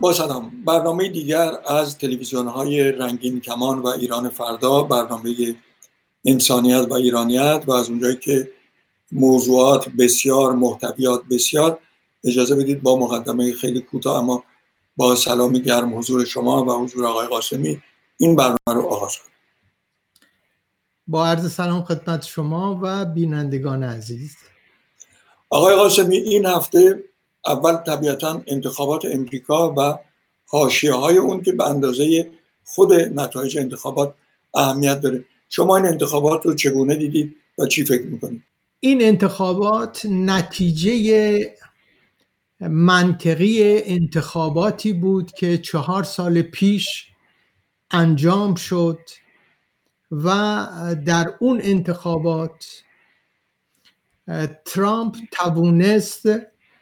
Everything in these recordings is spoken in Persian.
با سلام. برنامه دیگر از تلویزیون های رنگین کمان و ایران فردا برنامه انسانیت و ایرانیت و از اونجایی که موضوعات بسیار محتویات بسیار اجازه بدید با مقدمه خیلی کوتاه اما با سلام گرم حضور شما و حضور آقای قاسمی این برنامه رو آغاز کنیم. با عرض سلام خدمت شما و بینندگان عزیز. آقای قاسمی این هفته اول طبیعتا انتخابات امریکا و حاشیه های اون که به اندازه خود نتایج انتخابات اهمیت داره. شما این انتخابات رو چگونه دیدید و چی فکر می‌کنید؟ این انتخابات نتیجه منطقی انتخاباتی بود که چهار سال پیش انجام شد و در اون انتخابات ترامپ توانست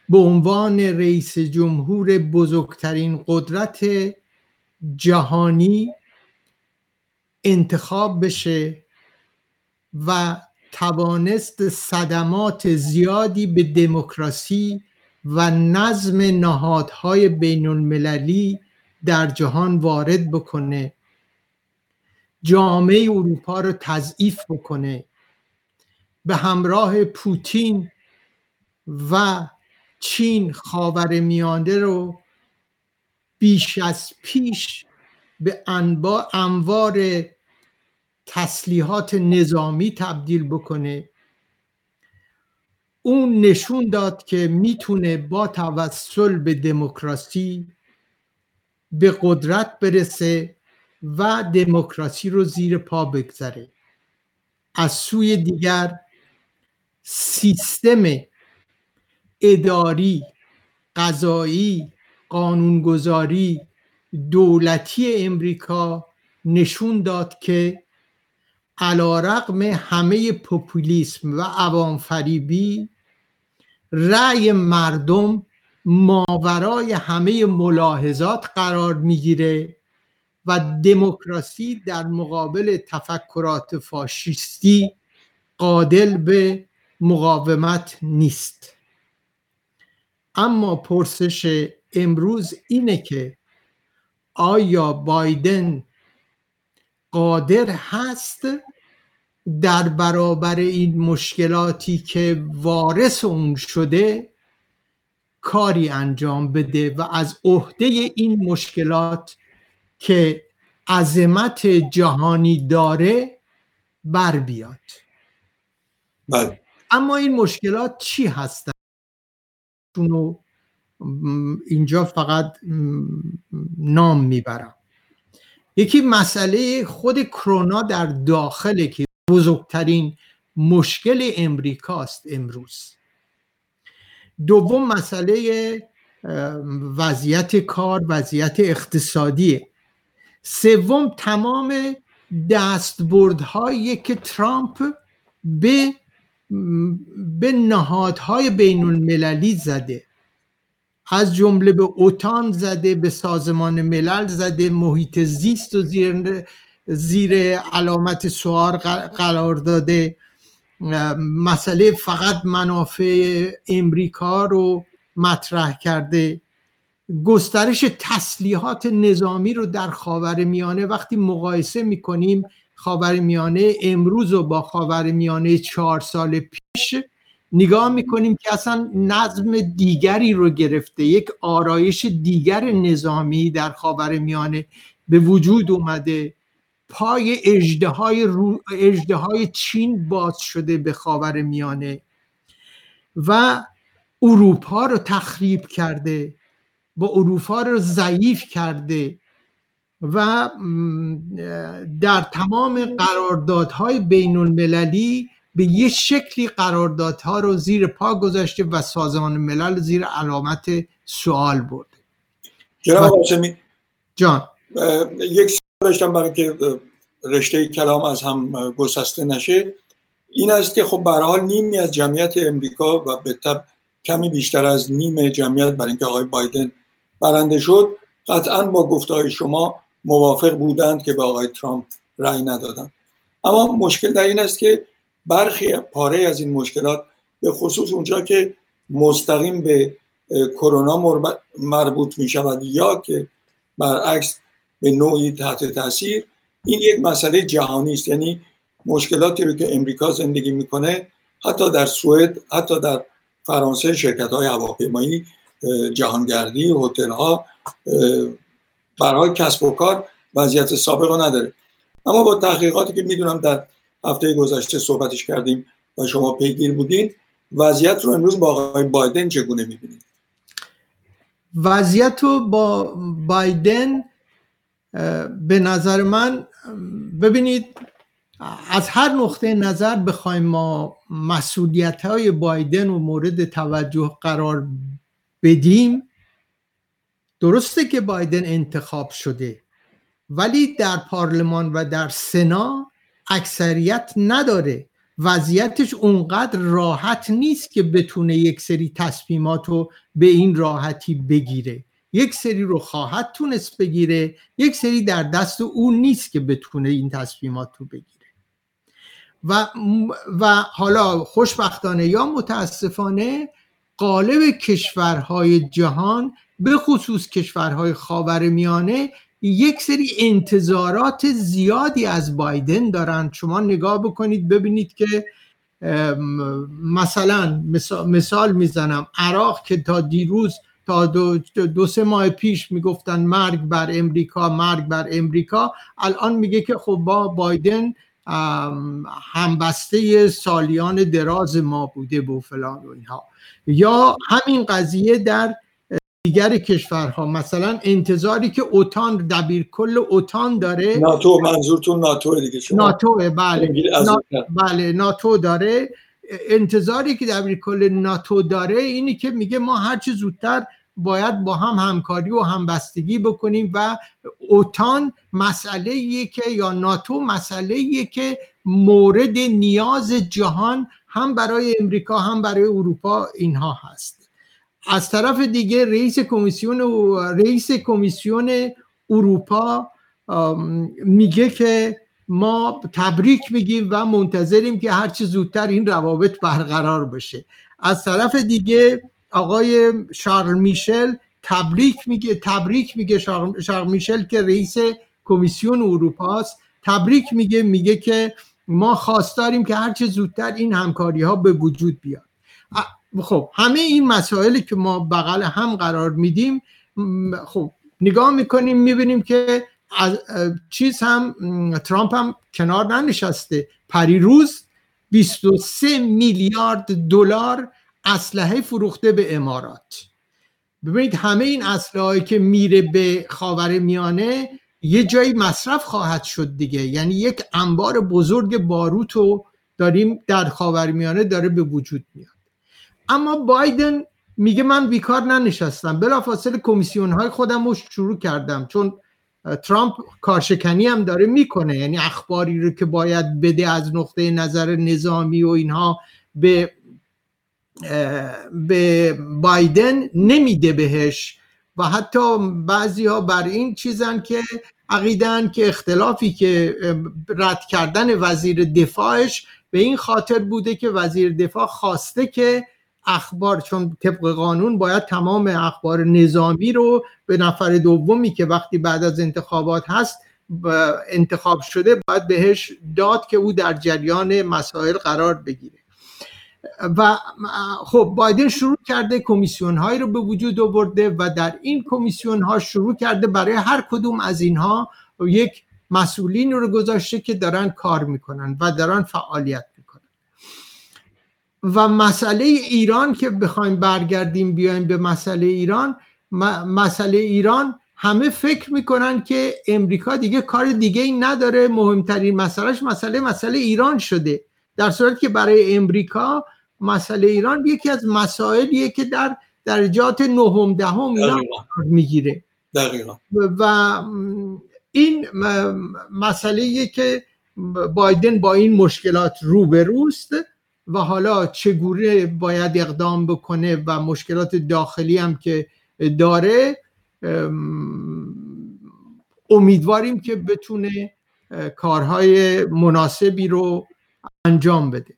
به عنوان رئیس جمهور بزرگترین قدرت جهانی انتخاب بشه و توانست صدمات زیادی به دموکراسی و نظم نهادهای بین المللی در جهان وارد بکنه. جامعه اروپا رو تضعیف بکنه. به همراه پوتین و چین خاور میانده رو بیش از پیش به انبا انوار تسلیحات نظامی تبدیل بکنه. اون نشون داد که می‌تونه با توسل به دموکراسی به قدرت برسه و دموکراسی رو زیر پا بگذاره. از سوی دیگر سیستم اداری قضایی قانونگذاری دولتی امریکا نشون داد که علا رقم همه پوپولیسم و عوام فریبی رأی مردم ماورای همه ملاحظات قرار می‌گیره و دموکراسی در مقابل تفکرات فاشیستی قادل به مقاومت نیست. اما پرسش امروز اینه که آیا بایدن قادر هست در برابر این مشکلاتی که وارث اون شده کاری انجام بده و از عهده این مشکلات که عظمت جهانی داره بر بیاد؟ بله. اما این مشکلات چی هستن اینجا فقط نام می‌برم. یکی مسئله خود کرونا در داخل که بزرگترین مشکل امریکاست امروز. دوم مسئله وضعیت کار وضعیت اقتصادیه سوم تمام دستبردهایی که ترامپ به به نهادهای بین المللی زده. از جمله به اوتان زده به سازمان ملل زده محیط زیست و زیر, زیر علامت سوار قرار داده. مسئله فقط منافع امریکا رو مطرح کرده. گسترش تسلیحات نظامی رو در خاور میانه وقتی مقایسه می‌کنیم خاور میانه امروز و با خاور میانه چهار سال پیش نگاه می‌کنیم که اصلا نظم دیگری رو گرفته یک آرایش دیگر نظامی در خاور میانه به وجود اومده. پای اجده های, رو... های چین باز شده به خاور میانه و اروپا رو تخریب کرده با اروپا رو ضعیف کرده. و در تمام قراردادهای بین المللی به یه شکلی قراردادها رو زیر پا گذاشته و سازمان ملل زیر علامت سوال برده. جناب جان. یک سوال داشتم برای که رشته کلام از هم گسسته نشه. این است که خب به حال نیمی از جمعیت امریکا و به طب کمی بیشتر از نیم جمعیت برای اینکه آقای بایدن برنده شد قطعا با گفته شما موافق بودند که به آقای ترامپ رأی ندادند. اما مشکل در این است که برخی پاره از این مشکلات به خصوص اونجا که مستقیم به کرونا مربوط می شود یا که برعکس به نوعی تحت تاثیر این یک مسئله جهانی است. یعنی مشکلاتی رو که امریکا زندگی می‌کنه حتی در سوئد حتی در فرانسه شرکت های هواپیمایی جهانگردی هتل ها برای کسب و کار وضعیت سابق نداره. اما با تحقیقاتی که می‌دونم در هفته گذشته صحبتش کردیم و شما پیگیر بودین وضعیت رو امروز با آقای بایدن چگونه می‌بینید؟ وضعیت رو با بایدن به نظر من ببینید از هر نقطه نظر بخوایم ما مسئولیت های بایدن و مورد توجه قرار بدیم درسته که بایدن انتخاب شده ولی در پارلمان و در سنا اکثریت نداره. وضعیتش اونقدر راحت نیست که بتونه یک سری تصمیمات رو به این راحتی بگیره. یک سری رو خواهد تونست بگیره یک سری در دست او نیست که بتونه این تصمیمات رو بگیره. و, و حالا خوشبختانه یا متاسفانه قالب کشورهای جهان به خصوص کشورهای خاور میانه یک سری انتظارات زیادی از بایدن دارن. شما نگاه بکنید ببینید که مثلا مثال, می‌زنم. عراق که تا دیروز تا دو, دو سه ماه پیش می‌گفتن مرگ بر امریکا مرگ بر امریکا الان میگه که خب با بایدن همبسته سالیان دراز ما بوده و فلان و اینها. یا همین قضیه در دیگر کشورها مثلا انتظاری که اوتان دبیر کل اوتان داره. ناتو منظورتون ناتو دیگه شما. ناتو بله. بله ناتو داره. انتظاری که دبیر کل ناتو داره اینی که میگه ما هرچی زودتر باید با هم همکاری و همبستگی بکنیم و اوتان مسئله که یا ناتو مسئله که مورد نیاز جهان هم برای امریکا هم برای اروپا اینها هست. از طرف دیگه رئیس کمیسیون رئیس کمیسیون اروپا میگه که ما تبریک میگیم و منتظریم که هرچی زودتر این روابط برقرار بشه. از طرف دیگه آقای شارل میشل تبریک میگه تبریک میگه شارل میشل که رئیس کمیسیون اروپا است تبریک میگه میگه که ما خواستاریم که هرچه زودتر این همکاری ها به وجود بیاد. خب همه این مسائلی که ما بغل هم قرار میدیم خب نگاه می‌کنیم می‌بینیم که از چیز هم ترامپ هم کنار ننشسته. پریروز 23 میلیارد دلار اسلحه فروخته به امارات. ببینید همه این اسلحه که میره به خاور میانه یه جایی مصرف خواهد شد دیگه. یعنی یک انبار بزرگ باروت رو داریم در خاورمیانه داره به وجود میاد. اما بایدن میگه من بیکار ننشستم. بلافاصله کمیسیون های خودم رو شروع کردم. چون ترامپ کارشکنی هم داره می‌کنه. یعنی اخباری رو که باید بده از نقطه نظر نظامی و اینها به به بایدن نمیده بهش و حتی بعضی ها بر این چیزن که عقیدن که اختلافی که رد کردن وزیر دفاعش به این خاطر بوده که وزیر دفاع خواسته که اخبار چون طبق قانون باید تمام اخبار نظامی رو به نفر دومی که وقتی بعد از انتخابات هست انتخاب شده باید بهش داد که او در جریان مسائل قرار بگیره. و خب بایدن شروع کرده کمیسیون هایی رو به وجود آورده و در این کمیسیون ها شروع کرده برای هر کدوم از اینها یک مسئولین رو گذاشته که دارن کار می‌کنن و دارن فعالیت می‌کنن. و مسئله ایران که بخوایم برگردیم بیایم به مسئله ایران مسئله ایران همه فکر می‌کنن که امریکا دیگه کار دیگه ای نداره مهمترین مسئلهش مسئله مسئله ایران شده. در صورتی که برای امریکا مسئله ایران یکی از مسائلیه که در درجات نهم دهم اینا می‌گیره. و این مسئله که بایدن با این مشکلات روبروست و حالا چگونه باید اقدام بکنه و مشکلات داخلی هم که داره امیدواریم که بتونه کارهای مناسبی رو انجام بده.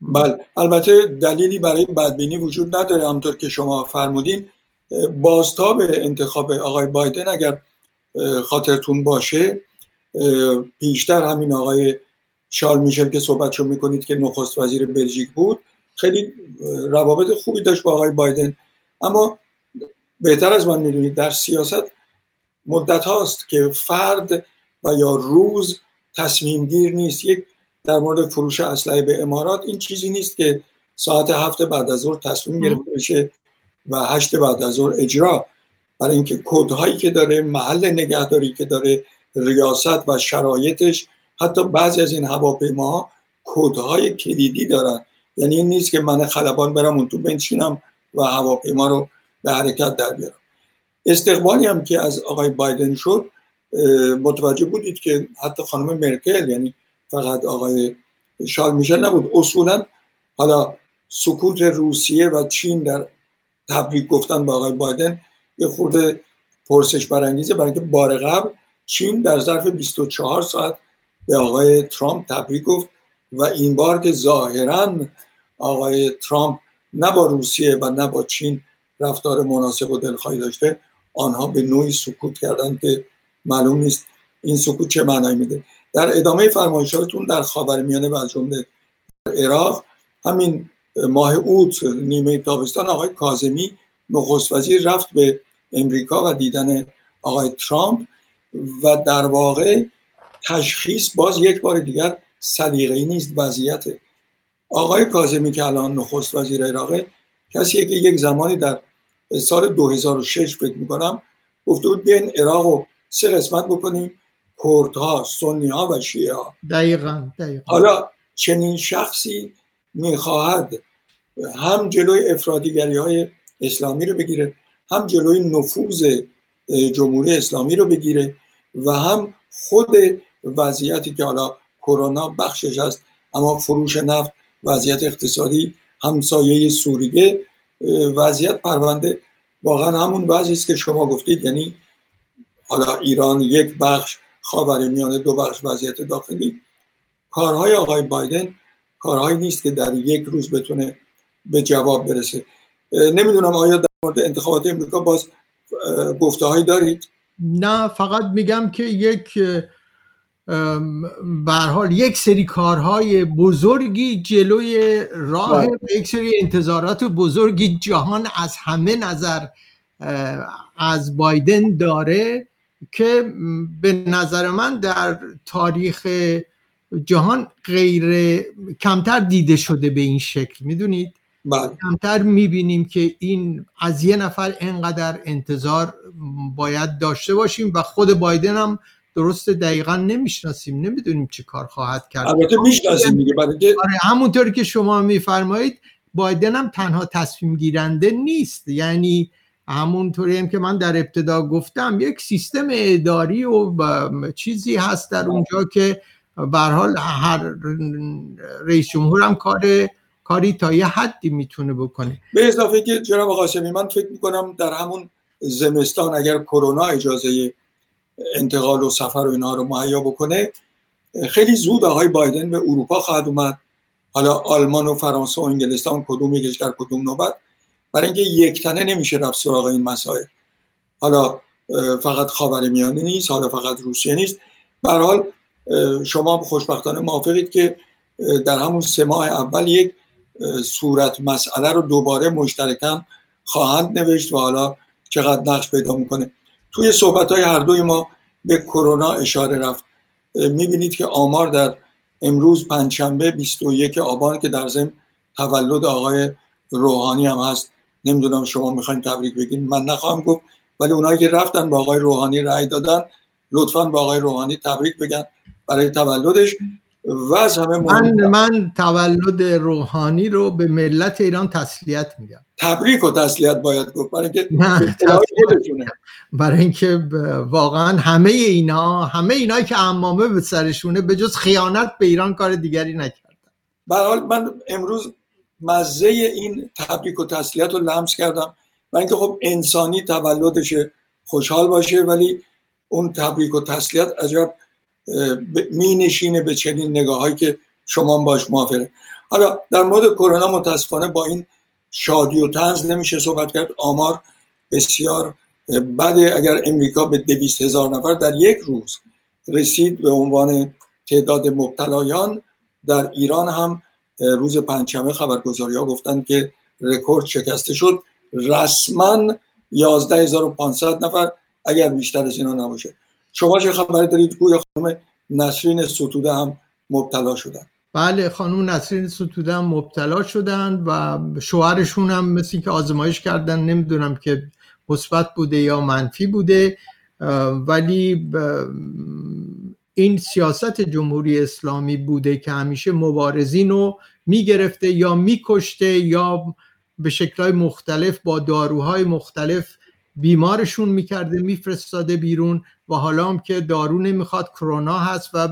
بله. البته دلیلی برای بدبینی وجود نداره. همطور که شما فرمودین بازتاب انتخاب آقای بایدن اگر خاطرتون باشه بیشتر همین آقای شال میشل که صحبتشو می‌کنید که نخست وزیر بلژیک بود خیلی روابط خوبی داشت با آقای بایدن. اما بهتر از من می‌دونید در سیاست مدت هاست که فرد و یا روز تصمیم گیر نیست. یک در مورد فروش اسلحه به امارات این چیزی نیست که ساعت هفت بعد از ظهر تصمیم گرفته بشه و هشت بعد از ظهر اجرا. برای اینکه کودهایی که داره محل نگهداری که داره ریاست و شرایطش حتی بعضی از این هواپیماها کودهای کلیدی دارن. یعنی این نیست که من خلبان برم اون تو بنشینم و هواپیما رو به حرکت در بیارم. استقبالی هم که از آقای بایدن شد متوجه بودید که حتی خانم مرکل یعنی فقط آقای شال میشل نبود. اصولا حالا سکوت روسیه و چین در تبریک گفتن با آقای بایدن یه خورده پرسش برانگیزه برای اینکه بار قبل چین در ظرف 24 ساعت به آقای ترامپ تبریک گفت و این بار که ظاهرا آقای ترامپ نه با روسیه و نه با چین رفتار مناسب و دلخواهی داشته آنها به نوعی سکوت کردن که معلوم نیست این سکوت چه معنایی میده. در ادامه فرمایشاتتون در خاورمیانه و جمله عراق همین ماه اوت نیمه تابستان آقای کازمی نخست وزیر رفت به امریکا و دیدن آقای ترامپ و در واقع تشخیص باز یک بار دیگر سلیقه‌ای نیست وضعیت. آقای کاظمی که الان نخست وزیر عراقه کسیه که یک زمانی در سال 2006 فکر می‌کنم گفته بود بیاین عراق رو سه قسمت بکنیم. کردها سنی ها و شیعه ها دقیقا, دقیقا. حالا چنین شخصی می‌خواهد هم جلوی افرادیگری های اسلامی رو بگیره هم جلوی نفوذ جمهوری اسلامی رو بگیره و هم خود وضعیتی که حالا کرونا بخشش هست اما فروش نفت وضعیت اقتصادی همسایه سوریه وضعیت پرونده واقعا همون وضعی است که شما گفتید یعنی حالا ایران یک بخش خاور میانه دو بخش وضعیت داخلی. کارهای آقای بایدن کارهایی نیست که در یک روز بتونه به جواب برسه. نمی‌دونم آیا در مورد انتخابات امریکا باز گفته هایی دارید؟ نه فقط میگم که یک حال یک سری کارهای بزرگی جلوی راه بله. یک سری انتظارات بزرگی جهان از همه نظر از بایدن داره. که به نظر من در تاریخ جهان غیر کمتر دیده شده به این شکل می‌دونید؟ بله. کمتر می‌بینیم که این از یه نفر انقدر انتظار باید داشته باشیم و خود بایدن هم درست دقیقا نمی‌شناسیم نمی‌دونیم چی کار خواهد کرد. البته می‌شناسیم دیگه آره همونطوری که شما میفرمایید بایدن هم تنها تصمیم گیرنده نیست. یعنی همونطوری هم که من در ابتدا گفتم یک سیستم اداری و چیزی هست در اونجا که به حال هر رئیس جمهور هم کار کاری تا یه حدی می‌تونه بکنه. به اضافه که جناب قاسمی من فکر می‌کنم در همون زمستان اگر کرونا اجازه انتقال و سفر و اینها رو مهیا بکنه خیلی زود آقای بایدن به اروپا خواهد اومد. حالا آلمان و فرانسه و انگلستان کدوم یکیش در کدوم نوبت. برای اینکه یک تنه نمیشه رفت سراغ این مسائل. حالا فقط خاور میانه نیست حالا فقط روسیه نیست. به حال شما خوشبختانه موافقید که در همون سه ماه اول یک صورت مسئله رو دوباره مشترکم خواهند نوشت و حالا چقدر نقش پیدا می‌کنه. توی صحبت های هر دوی ما به کرونا اشاره رفت. می‌بینید که آمار در امروز پنجشنبه 21 آبان که در ضمن تولد آقای روحانی هم هست. نمی‌دونم شما می‌خواین تبریک بگین. من نخواهم گفت ولی اونایی که رفتن با آقای روحانی رأی دادن لطفا با آقای روحانی تبریک بگن برای تولدش. و از همه من, من تولد روحانی رو به ملت ایران تسلیت میگم تبریک و تسلیت باید گفت. برای اینکه برای اینکه واقعا همه اینا همه اینایی که امامه به سرشونه به جز خیانت به ایران کار دیگری نکردن. حال من امروز مزه این تبریک و تسلیت رو لمس کردم و اینکه خب انسانی تولدش خوشحال باشه ولی اون تبریک و تسلیت عجب می نشینه به چنین نگاه هایی که شما باش موافقه. حالا در مورد کرونا متاسفانه با این شادی و تنز نمیشه صحبت کرد. آمار بسیار بده اگر امریکا به دویست هزار نفر در یک روز رسید به عنوان تعداد مبتلایان در ایران هم روز پنجشنبه خبرگزاری ها گفتند که رکورد شکسته شد. رسما 11500 نفر اگر بیشتر از اینا نباشه. شما چه خبری دارید؟ گویا خانم نسرین ستوده هم مبتلا شدن. بله خانم نسرین ستوده هم مبتلا شدن و شوهرشون هم مثل که آزمایش کردن نمی‌دونم که مثبت بوده یا منفی بوده. ولی این سیاست جمهوری اسلامی بوده که همیشه مبارزین رو می‌گرفته یا میکشته یا به شکلهای مختلف با داروهای مختلف بیمارشون می‌کرده میفرستاده بیرون و حالا هم که دارو نمی‌خواد کرونا هست و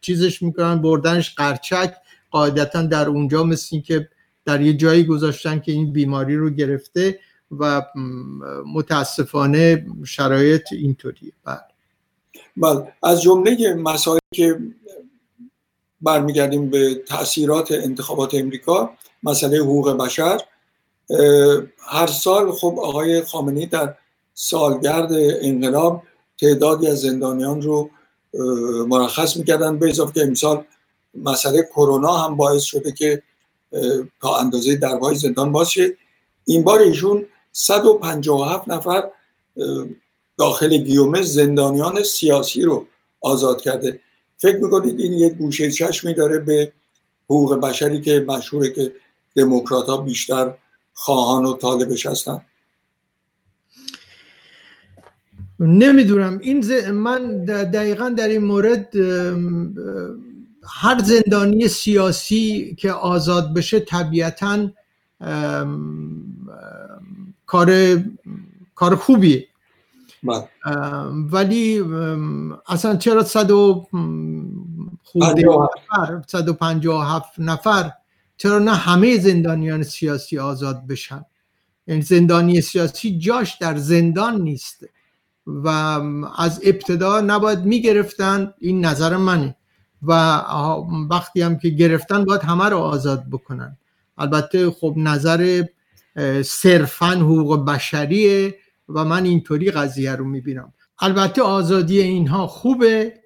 چیزش می‌کنن بردنش قرچک. قاعدتا در اونجا مثل که در یه جایی گذاشتن که این بیماری رو گرفته و متاسفانه شرایط اینطوریه. بله. بله. از جمله مسائلی که برمیگردیم به تاثیرات انتخابات امریکا مسئله حقوق بشر هر سال خب آقای خامنی در سالگرد انقلاب تعدادی از زندانیان رو مرخص می‌کردن. به اضافه که امسال مسئله کرونا هم باعث شده که تا اندازه دربای زندان باشه این بار ایشون 157 نفر داخل گیومه زندانیان سیاسی رو آزاد کرده. فکر می‌کنید این یک گوشه چشمی داره به حقوق بشری که مشهوره که دموکرات ها بیشتر خواهان و طالبش هستن؟ نمی‌دونم. این من دقیقا در این مورد هر زندانی سیاسی که آزاد بشه طبیعتا کار کار خوبیه. ولی اصلا چرا صد و نفر صد و هفت نفر چرا نه همه زندانیان سیاسی آزاد بشن؟ این یعنی زندانی سیاسی جاش در زندان نیست و از ابتدا نباید می‌گرفتن این نظر منه. و وقتی هم که گرفتن باید همه رو آزاد بکنن. البته خب نظر صرفا حقوق بشریه. و من اینطوری قضیه رو می‌بینم. البته آزادی اینها خوبه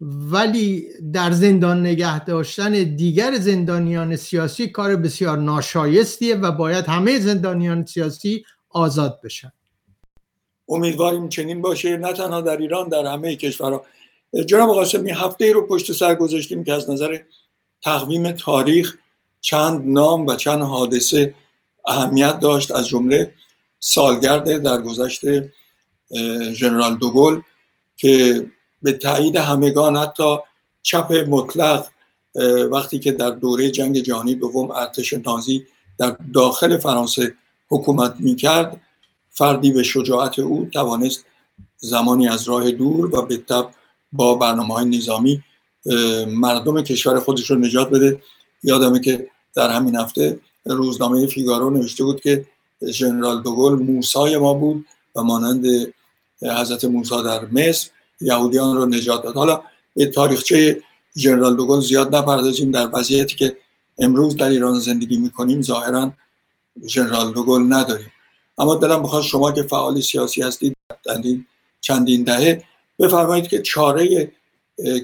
ولی در زندان نگه داشتن دیگر زندانیان سیاسی کار بسیار ناشایستیه و باید همه زندانیان سیاسی آزاد بشن. امیدواریم چنین باشه. نه تنها در ایران در همه کشورها. جناب قاسمی هفته رو پشت سر گذاشتیم که از نظر تقویم تاریخ چند نام و چند حادثه اهمیت داشت. از جمله سالگرد در گذشت ژنرال دوگل که به تایید همگان حتی چپ مطلق وقتی که در دوره جنگ جهانی دوم ارتش نازی در داخل فرانسه حکومت می‌کرد فردی به شجاعت او توانست زمانی از راه دور و به تب با برنامه های نظامی مردم کشور خودش رو نجات بده. یادمه که در همین هفته روزنامه فیگارو نوشته بود که ژنرال دوگل موسای ما بود و مانند حضرت موسی در مصر یهودیان رو نجات داد. حالا به تاریخچه ژنرال دوگل زیاد نپردازیم. در وضعیتی که امروز در ایران زندگی می‌کنیم ظاهرا ژنرال دوگل نداریم. اما دلم بخواد شما که فعال سیاسی هستید در چندین دهه بفرمایید که چاره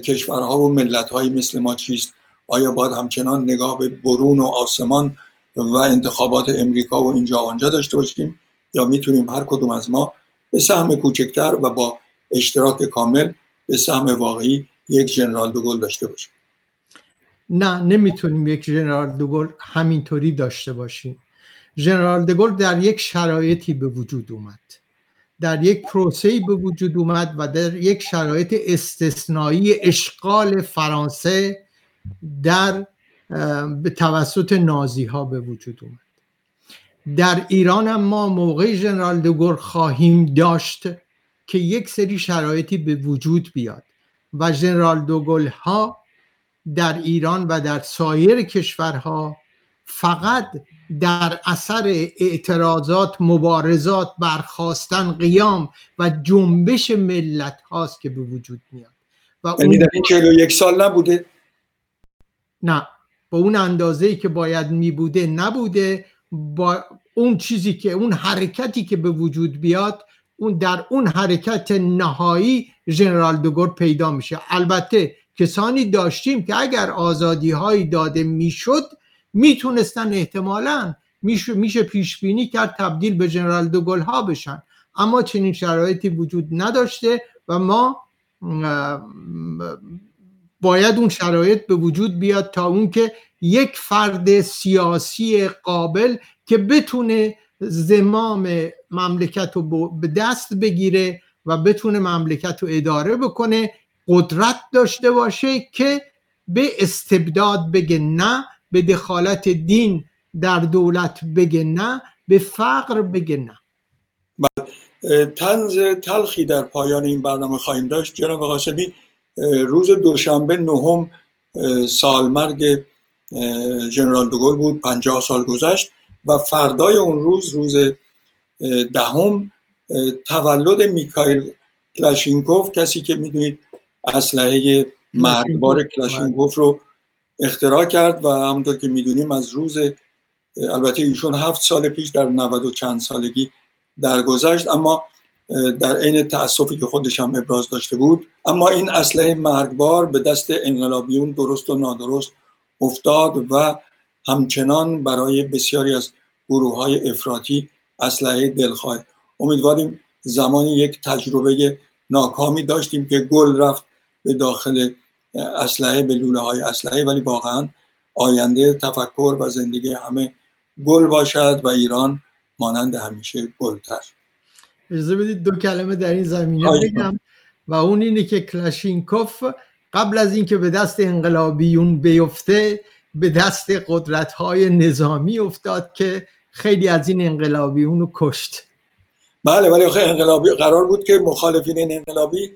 کشورها و ملتهایی مثل ما چیست؟ آیا باید همچنان نگاه به برون و آسمان و انتخابات امریکا و اینجا آنجا داشته باشیم. یا می‌تونیم هر کدوم از ما به سهم کوچکتر و با اشتراک کامل به سهم واقعی یک جنرال دوگل داشته باشیم. نه نمی‌تونیم یک جنرال دوگل همینطوری داشته باشیم. ژنرال دگل در یک شرایطی به وجود اومد. در یک پروسه به وجود اومد و در یک شرایط استثنایی اشغال فرانسه در به توسط نازی ها به وجود اومد. در ایران هم ما موقع ژنرال دوگل خواهیم داشت که یک سری شرایطی به وجود بیاد و ژنرال دوگل ها در ایران و در سایر کشورها فقط در اثر اعتراضات مبارزات برخواستن قیام و جنبش ملت هاست که به وجود میاد. و یعنی در این یک سال نبوده؟ نه. به اون اندازه که باید می بوده نبوده با اون چیزی که اون حرکتی که به وجود بیاد اون در اون حرکت نهایی ژنرال دوگور پیدا میشه. البته کسانی داشتیم که اگر آزادی هایی داده می‌شد می‌تونستن احتمالا میشه, میشه پیش بینی کرد تبدیل به ژنرال دوگل ها بشن. اما چنین شرایطی وجود نداشته و ما باید اون شرایط به وجود بیاد تا اون که یک فرد سیاسی قابل که بتونه زمام مملکت رو به دست بگیره و بتونه مملکت رو اداره بکنه قدرت داشته باشه که به استبداد بگه نه به دخالت دین در دولت بگه نه به فقر بگه نه. تنز تلخی در پایان این برنامه خواهیم داشت. جناب قاسمی روز دوشنبه نهم سالمرگ ژنرال دوگل بود پنجاه سال گذشت و فردای اون روز روز دهم تولد میکایل کلاشینکوف کسی که می‌دونید اسلحه مرگبار کلاشینکوف. رو اختراع کرد و همونطور که می‌دونیم از روز البته ایشون هفت سال پیش در 90 و چند سالگی درگذشت اما در عین تاسفی که خودش هم ابراز داشته بود. اما این اسلحه مرگبار به دست انقلابیون درست و نادرست افتاد و همچنان برای بسیاری از گروه های افراطی اسلحه دلخواه. امیدواریم زمانی یک تجربه ناکامی داشتیم که گل رفت به داخل اسلحه به لوله های اسلحه ولی واقعا آینده تفکر و زندگی همه گل باشد و ایران مانند همیشه گلتر. اجازه بدید دو کلمه در این زمینه بگم. و اون اینه که کلاشینکوف قبل از اینکه به دست انقلابیون بیفته به دست قدرت های نظامی افتاد که خیلی از این انقلابیون رو کشت. بله ولی آخه انقلابی قرار بود که مخالفین این انقلابی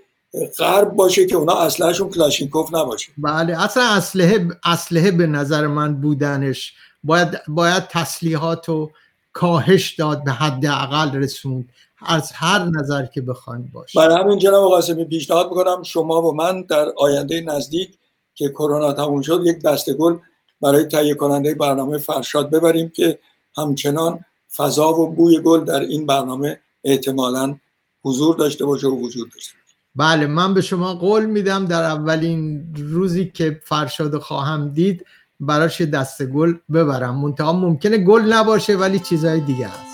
غرب باشه که اونا اصلهشون کلاشینکوف نباشه. بله اصلا اسلحه اسلحه به نظر من بودنش. باید باید تسلیحات و کاهش داد به حد اقل رسوند. از هر نظر که بخواین باشه. برای همین جناب قاسمی پیشنهاد می‌کنم شما و من در آینده نزدیک که کرونا تموم شد یک دسته گل برای تهیه کننده برنامه فرشاد ببریم که همچنان فضا و بوی گل در این برنامه احتمالا حضور داشته باشه و وجود داشته بله من به شما قول میدم در اولین روزی که فرشاد خواهم دید براش دست گل ببرم. منتها ممکنه گل نباشه ولی چیزهای دیگه هست